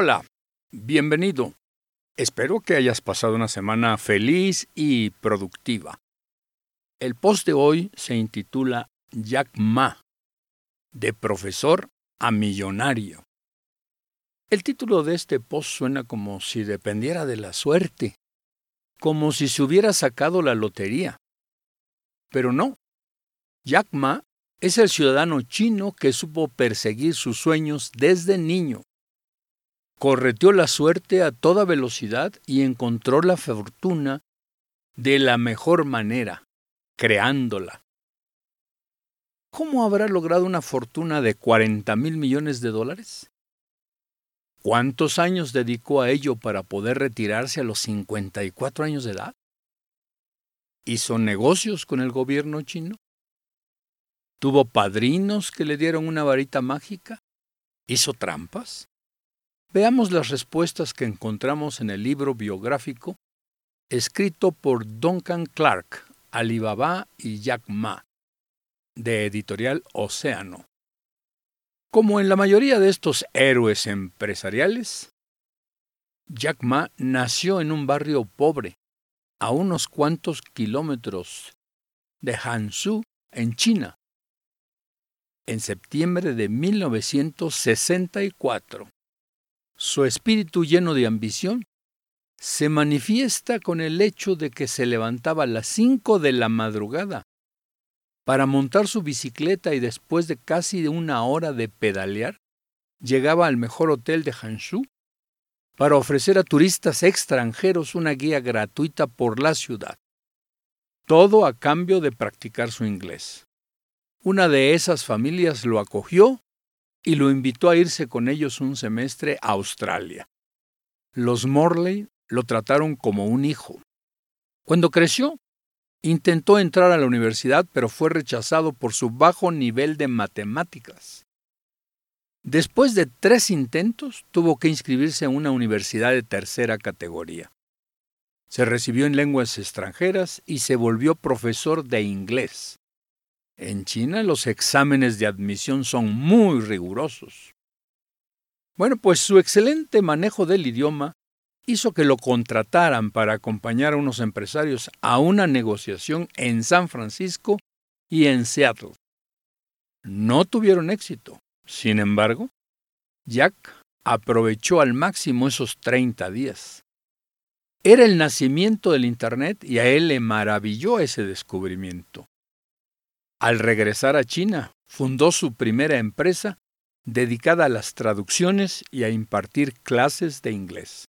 Hola, bienvenido. Espero que hayas pasado una semana feliz y productiva. El post de hoy se intitula Jack Ma, de profesor a millonario. El título de este post suena como si dependiera de la suerte, como si se hubiera sacado la lotería. Pero no. Jack Ma es el ciudadano chino que supo perseguir sus sueños desde niño. Correteó la suerte a toda velocidad y encontró la fortuna de la mejor manera, creándola. ¿Cómo habrá logrado una fortuna de 40 mil millones de dólares? ¿Cuántos años dedicó a ello para poder retirarse a los 54 años de edad? ¿Hizo negocios con el gobierno chino? ¿Tuvo padrinos que le dieron una varita mágica? ¿Hizo trampas? Veamos las respuestas que encontramos en el libro biográfico escrito por Duncan Clark, Alibaba y Jack Ma, de editorial Océano. Como en la mayoría de estos héroes empresariales, Jack Ma nació en un barrio pobre, a unos cuantos kilómetros de Hansu, en China, en septiembre de 1964. Su espíritu lleno de ambición se manifiesta con el hecho de que se levantaba a las cinco de la madrugada para montar su bicicleta y después de casi una hora de pedalear, llegaba al mejor hotel de Hangzhou para ofrecer a turistas extranjeros una guía gratuita por la ciudad. Todo a cambio de practicar su inglés. Una de esas familias lo acogió y lo invitó a irse con ellos un semestre a Australia. Los Morley lo trataron como un hijo. Cuando creció, intentó entrar a la universidad, pero fue rechazado por su bajo nivel de matemáticas. Después de tres intentos, tuvo que inscribirse en una universidad de tercera categoría. Se recibió en lenguas extranjeras y se volvió profesor de inglés. En China los exámenes de admisión son muy rigurosos. Bueno, pues su excelente manejo del idioma hizo que lo contrataran para acompañar a unos empresarios a una negociación en San Francisco y en Seattle. No tuvieron éxito. Sin embargo, Jack aprovechó al máximo esos 30 días. Era el nacimiento del Internet y a él le maravilló ese descubrimiento. Al regresar a China, fundó su primera empresa dedicada a las traducciones y a impartir clases de inglés.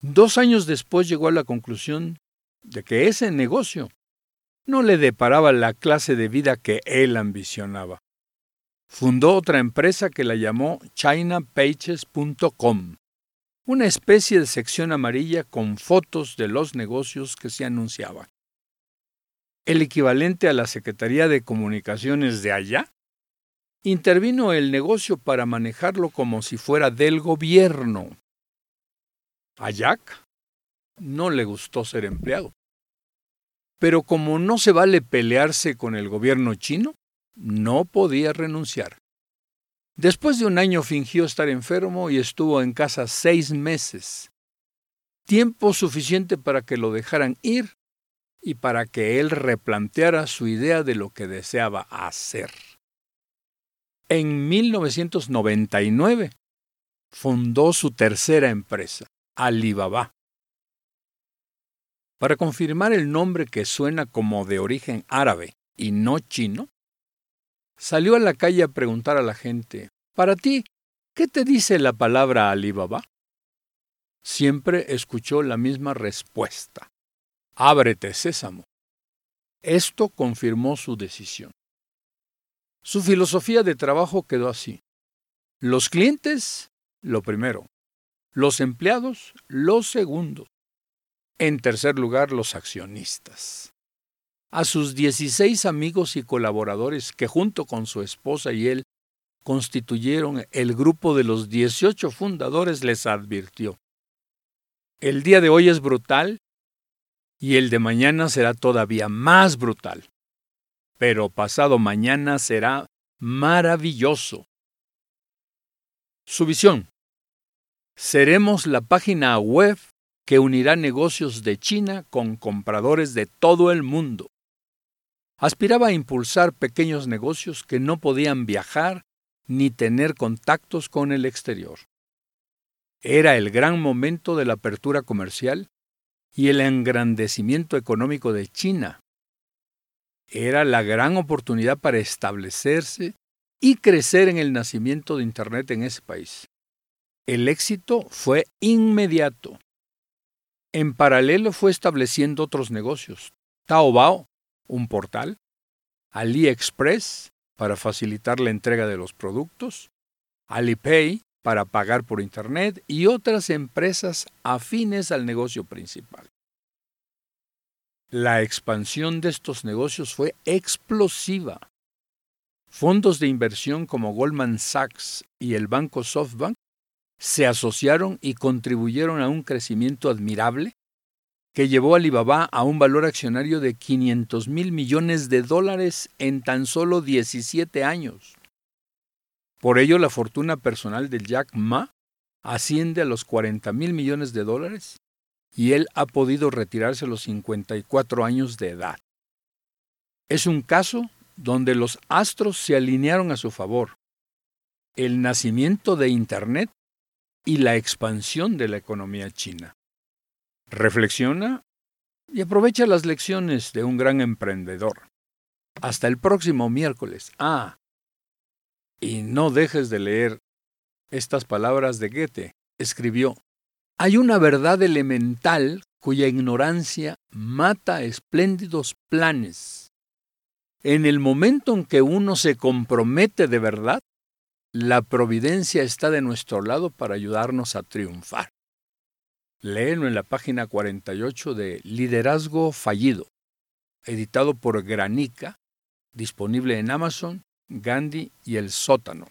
Dos años después llegó a la conclusión de que ese negocio no le deparaba la clase de vida que él ambicionaba. Fundó otra empresa que la llamó chinapages.com, una especie de sección amarilla con fotos de los negocios que se anunciaban el equivalente a la Secretaría de Comunicaciones de allá, intervino el negocio para manejarlo como si fuera del gobierno. A Jack no le gustó ser empleado. Pero como no se vale pelearse con el gobierno chino, no podía renunciar. Después de un año fingió estar enfermo y estuvo en casa seis meses, tiempo suficiente para que lo dejaran ir y para que él replanteara su idea de lo que deseaba hacer. En 1999 fundó su tercera empresa, Alibaba. Para confirmar el nombre que suena como de origen árabe y no chino, salió a la calle a preguntar a la gente, para ti, ¿qué te dice la palabra Alibaba? Siempre escuchó la misma respuesta. Ábrete, sésamo. Esto confirmó su decisión. Su filosofía de trabajo quedó así. Los clientes, lo primero. Los empleados, lo segundo. En tercer lugar, los accionistas. A sus 16 amigos y colaboradores que junto con su esposa y él constituyeron el grupo de los 18 fundadores les advirtió. El día de hoy es brutal y el de mañana será todavía más brutal. Pero pasado mañana será maravilloso. Su visión. Seremos la página web que unirá negocios de China con compradores de todo el mundo. Aspiraba a impulsar pequeños negocios que no podían viajar ni tener contactos con el exterior. Era el gran momento de la apertura comercial y el engrandecimiento económico de China. Era la gran oportunidad para establecerse y crecer en el nacimiento de Internet en ese país. El éxito fue inmediato. En paralelo fue estableciendo otros negocios. Taobao, un portal, AliExpress, para facilitar la entrega de los productos, Alipay, para pagar por Internet y otras empresas afines al negocio principal. La expansión de estos negocios fue explosiva. Fondos de inversión como Goldman Sachs y el banco SoftBank se asociaron y contribuyeron a un crecimiento admirable que llevó a Alibaba a un valor accionario de 500 mil millones de dólares en tan solo 17 años. Por ello, la fortuna personal del Jack Ma asciende a los 40 mil millones de dólares y él ha podido retirarse a los 54 años de edad. Es un caso donde los astros se alinearon a su favor. El nacimiento de Internet y la expansión de la economía china. Reflexiona y aprovecha las lecciones de un gran emprendedor. Hasta el próximo miércoles. Ah, y no dejes de leer estas palabras de Goethe. Escribió, hay una verdad elemental cuya ignorancia mata espléndidos planes. En el momento en que uno se compromete de verdad, la providencia está de nuestro lado para ayudarnos a triunfar. Léelo en la página 48 de Liderazgo Fallido, editado por Granica, disponible en Amazon Gandhi y el sótano.